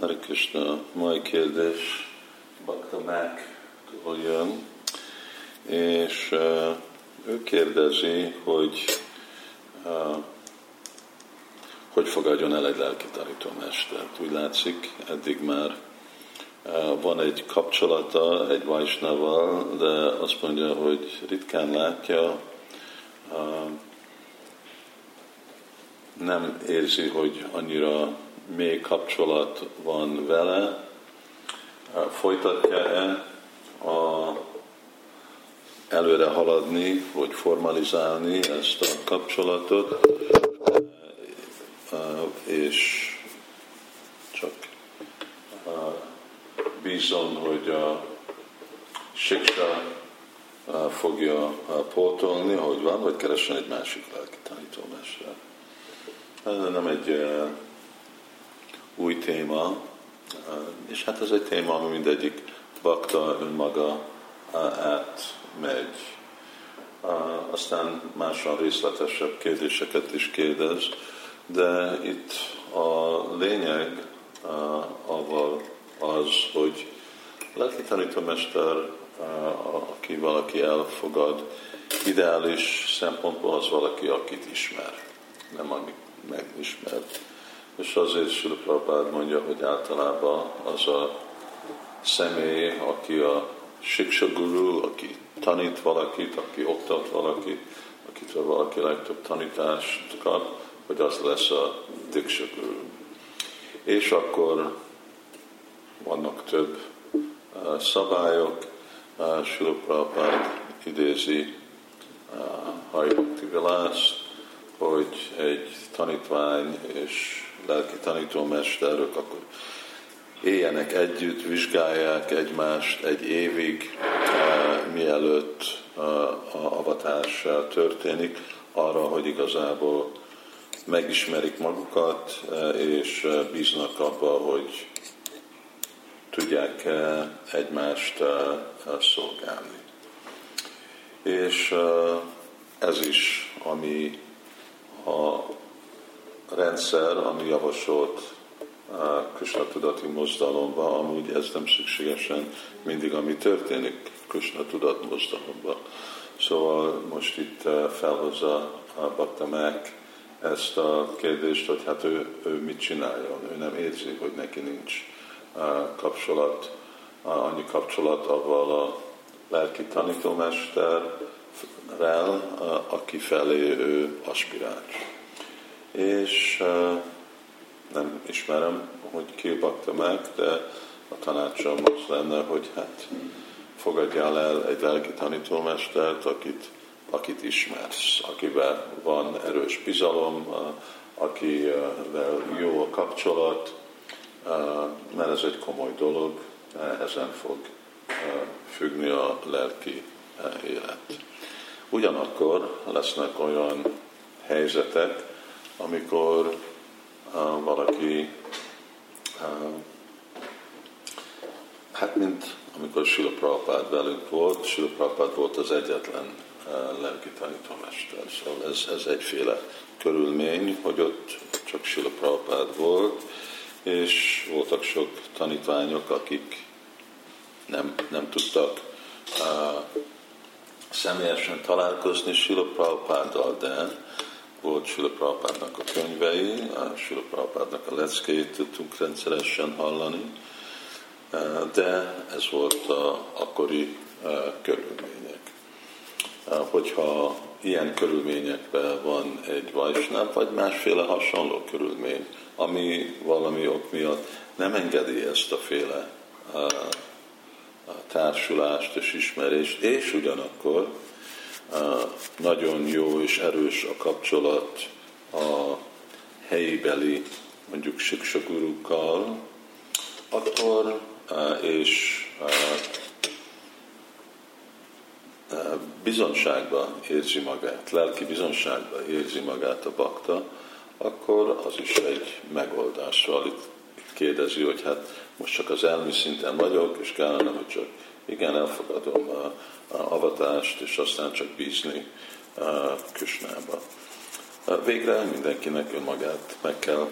Hare Krishna, mai kérdés Bakta Mac-tól jön, és uh, ő kérdezi, hogy uh, hogy fogadjon el egy lelki tanítómestert. Úgy látszik, eddig már uh, van egy kapcsolata egy Vajsnaval, de azt mondja, hogy ritkán látja, nem érzi, hogy annyira mély kapcsolat van vele, folytatja-e a előre haladni, vagy formalizálni ezt a kapcsolatot, és csak bízom, hogy a siksa fogja pótolni, ahogy van, vagy keressen egy másik lelki tanítómester. Ez nem egy új téma, és hát ez egy téma, ami mindegyik bakta önmaga átmegy. Aztán máson részletesebb kérdéseket is kérdez, de itt a lényeg avval az, hogy lelki tanítómester, aki valaki elfogad, ideális szempontból az valaki, akit ismer, nem amit. Azért Sula Prabhupád mondja, hogy általában az a személy, aki a Siksa Guru, aki tanít valakit, aki oktat valakit, akitől valaki legtöbb tanítást kap, hogy az lesz a Diksha Guru. És akkor vannak több uh, szabályok, uh, Sula Prabhupád idézi uh, hogy egy tanítvány és lelki tanítómesterök, akkor éljenek együtt, vizsgálják egymást egy évig, eh, mielőtt eh, a avatás történik, arra, hogy igazából megismerik magukat, eh, és bíznak abba, hogy tudják egymást szolgálni. És ez is, ami a rendszer, ami javasolt Krishna tudati mozdalomba, amúgy ez nem szükségesen mindig, ami történik Krishna tudat mozdalomba. Szóval most itt felhozza a Baktamek ezt a kérdést, hogy hát ő, ő mit csináljon. Ő nem érzi, hogy neki nincs kapcsolat, annyi kapcsolat avval a lelki tanítómesterrel, aki felé ő aspiráns és nem ismerem, hogy ki bakta meg, de a tanácsom az lenne, hogy hát fogadjál el egy lelki tanítómestert, akit, akit ismersz, akivel van erős bizalom, akivel jó a kapcsolat, mert ez egy komoly dolog, ezen fog függni a lelki élet. Ugyanakkor lesznek olyan helyzetek, amikor uh, valaki, hát mint amikor Sila Prabhupád velünk volt, Sila Prabhupád volt az egyetlen uh, lelki tanítómester. Szóval ez, ez egyféle körülmény, hogy ott csak Sila Prabhupád volt, és voltak sok tanítványok, akik nem, nem tudtak uh, személyesen találkozni Sila Prabhupáddal, de volt Sula a könyvei, a Sula a leckéit tudtunk rendszeresen hallani, de ez volt a akkori körülmények. Hogyha ilyen körülményekben van egy vajsnáp, vagy másféle hasonló körülmény, ami valami ok miatt nem engedi ezt a féle társulást és ismerést, és ugyanakkor nagyon jó és erős a kapcsolat a helyibeli, mondjuk siksagurukkal, akkor és bizonságban érzi magát, lelki bizonságban érzi magát a bakta, akkor az is egy megoldás. Szóval itt kérdezi, hogy hát most csak az elmi szinten vagyok, és kellene, hogy csak igen, elfogadom a, a avatást, és aztán csak bízni a Kösnába. Végre mindenkinek önmagát meg kell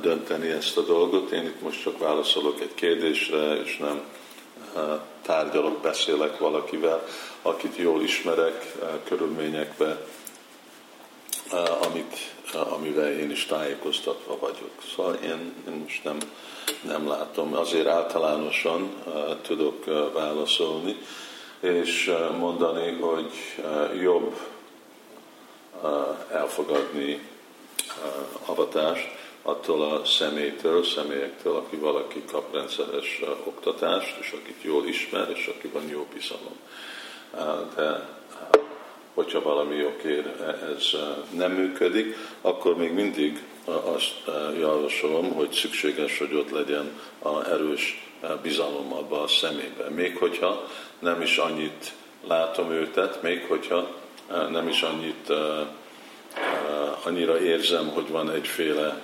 dönteni ezt a dolgot. Én itt most csak válaszolok egy kérdésre, és nem tárgyalok, beszélek valakivel, akit jól ismerek körülményekbe, amit, amivel én is tájékoztatva vagyok. Szóval én, én most nem, nem látom, azért általánosan tudok válaszolni, és mondani, hogy jobb elfogadni avatást attól a személytől, személyektől, aki valaki kap rendszeres oktatást, és akit jól ismer, és aki van jó bizalom. De hogyha valami okért ez nem működik, akkor még mindig azt javasolom, hogy szükséges, hogy ott legyen a erős bizalom abba a személyben. Még hogyha nem is annyit látom őtet, még hogyha nem is annyit, annyira érzem, hogy van egyféle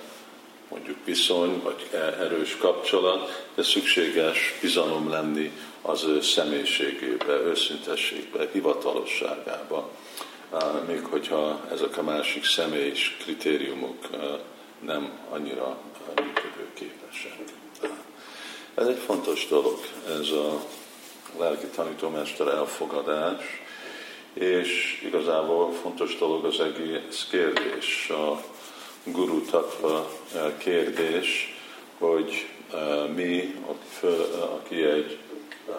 mondjuk viszony, vagy erős kapcsolat, de szükséges bizalom lenni az ő személyiségébe, őszintességbe, hivatalosságába, még hogyha ezek a másik személyis kritériumok nem annyira működőképesek. Ez egy fontos dolog, ez a lelki tanítómester elfogadás, és igazából fontos dolog az egész kérdés, a guru tatva kérdés, hogy mi, aki, föl, aki egy uh,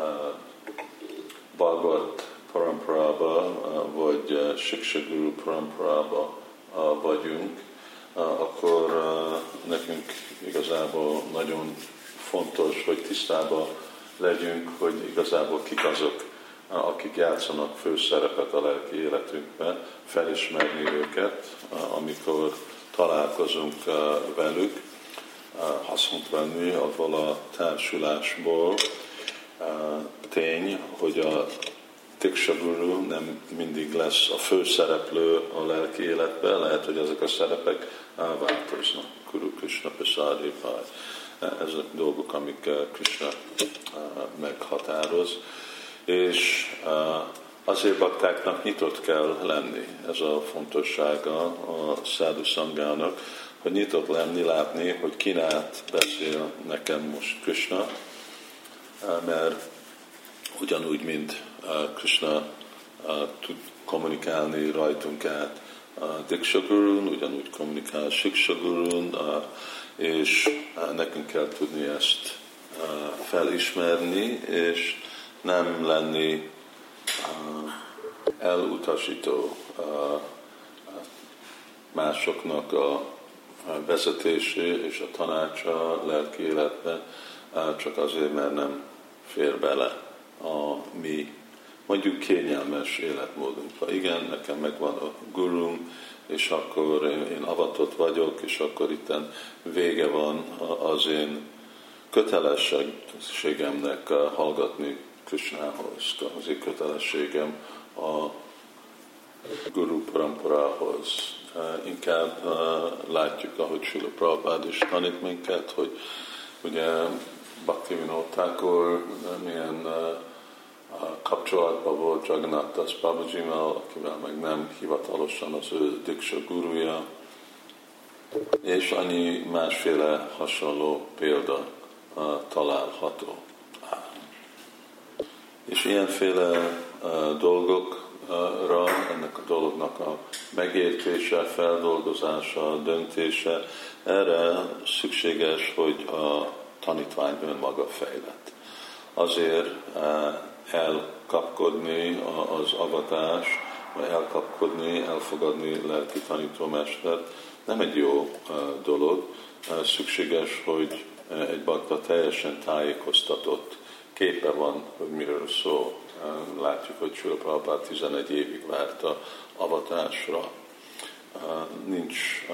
Bhagavad paramparaba, uh, vagy uh, Shiksha paramparaba uh, vagyunk, akkor nekünk igazából nagyon fontos, hogy tisztában legyünk, hogy igazából kik azok, akik játszanak főszerepet a lelki életünkben, felismerni őket, amikor találkozunk velük, hasznot venni abból a társulásból. Tény, hogy a Tiksha Guru nem mindig lesz a főszereplő a lelki életben, lehet, hogy ezek a szerepek változnak. Guru Krishna Pasadi ezek dolgok, amik Krishna meghatároz és azért baktáknak nyitott kell lenni. Ez a fontossága a szádu szangának, hogy nyitott lenni, látni, hogy kinát beszél nekem most Krishna, mert ugyanúgy, mint Krishna tud kommunikálni rajtunk át Diksha Gurun, ugyanúgy kommunikál Shiksha Gurun, és nekünk kell tudni ezt felismerni, és nem lenni elutasító másoknak a vezetésé és a tanácsa lelki életbe, csak azért, mert nem fér bele a mi mondjuk kényelmes életmódunkba. Igen, nekem megvan a gurum, és akkor én, avatott vagyok, és akkor itten vége van az én kötelességemnek hallgatni Krishnához, az én kötelességem a Guru Paramparához. Inkább látjuk, ahogy Sula Prabhupád is tanít minket, hogy ugye Bhakti Vinod Thakur milyen kapcsolatban volt Jagannath Das Babajimal, akivel meg nem hivatalosan az ő Diksha guruja, és annyi másféle hasonló példa található. És ilyenféle dolgokra, ennek a dolognak a megértése, feldolgozása, döntése, erre szükséges, hogy a tanítvány önmaga fejlett. Azért elkapkodni az avatás, vagy elkapkodni, elfogadni lelki tanítómestert nem egy jó dolog. Szükséges, hogy egy bakta teljesen tájékoztatott képe van, hogy miről szó. Látjuk, hogy Sula Prabhupád 11 évig várt a avatásra. Nincs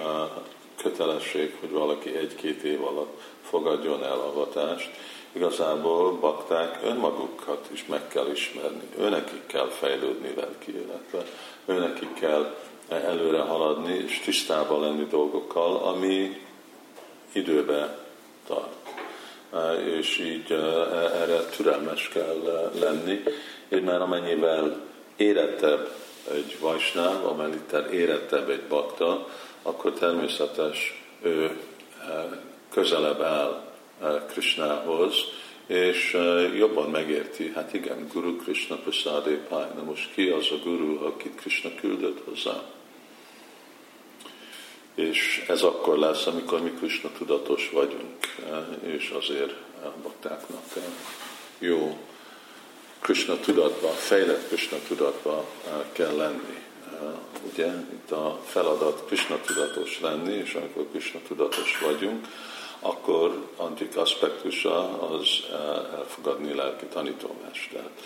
kötelesség, hogy valaki egy-két év alatt fogadjon el avatást. Igazából bakták önmagukat is meg kell ismerni. Őnekik kell fejlődni lelki életbe. Őnekik kell előre haladni és tisztában lenni dolgokkal, ami időbe tart és így erre türelmes kell lenni, és már amennyivel érettebb egy vajsnáv, amennyivel érettebb egy bakta, akkor természetes ő közelebb áll Krishnához, és jobban megérti, hát igen, Guru Krishna Prasade Pai, na most ki az a Guru, akit Krishna küldött hozzá? És ez akkor lesz, amikor mi Krishna tudatos vagyunk, és azért a baktáknak jó Krishna tudatba, fejlett Krishna tudatba kell lenni. Ugye itt a feladat Krishna tudatos lenni, és amikor Krishna tudatos vagyunk, akkor antik aspektusa az elfogadni lelki tanítómestert.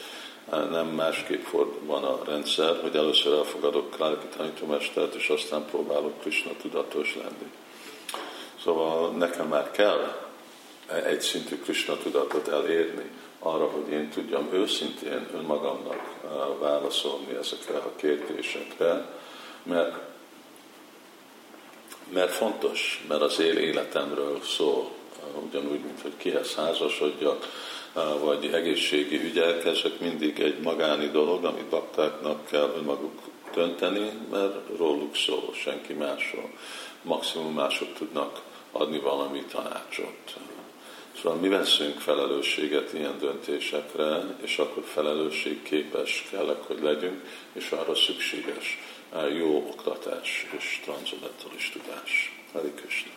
Nem másképp van a rendszer, hogy először elfogadok lelki tanítómestert, és aztán próbálok Krishna tudatos lenni. Szóval nekem már kell egy szintű Krishna tudatot elérni, arra, hogy én tudjam őszintén önmagamnak válaszolni ezekre a kérdésekre, mert, mert fontos, mert az én életemről szól, ugyanúgy, mint hogy kihez házasodjak, vagy egészségi ügyek, ezek mindig egy magáni dolog, amit baktáknak kell önmaguk dönteni, mert róluk szól, senki másról. Maximum mások tudnak adni valami tanácsot. Szóval mi veszünk felelősséget ilyen döntésekre, és akkor felelősségképes kellek, hogy legyünk, és arra szükséges jó oktatás és transzendentális tudás. Krishna.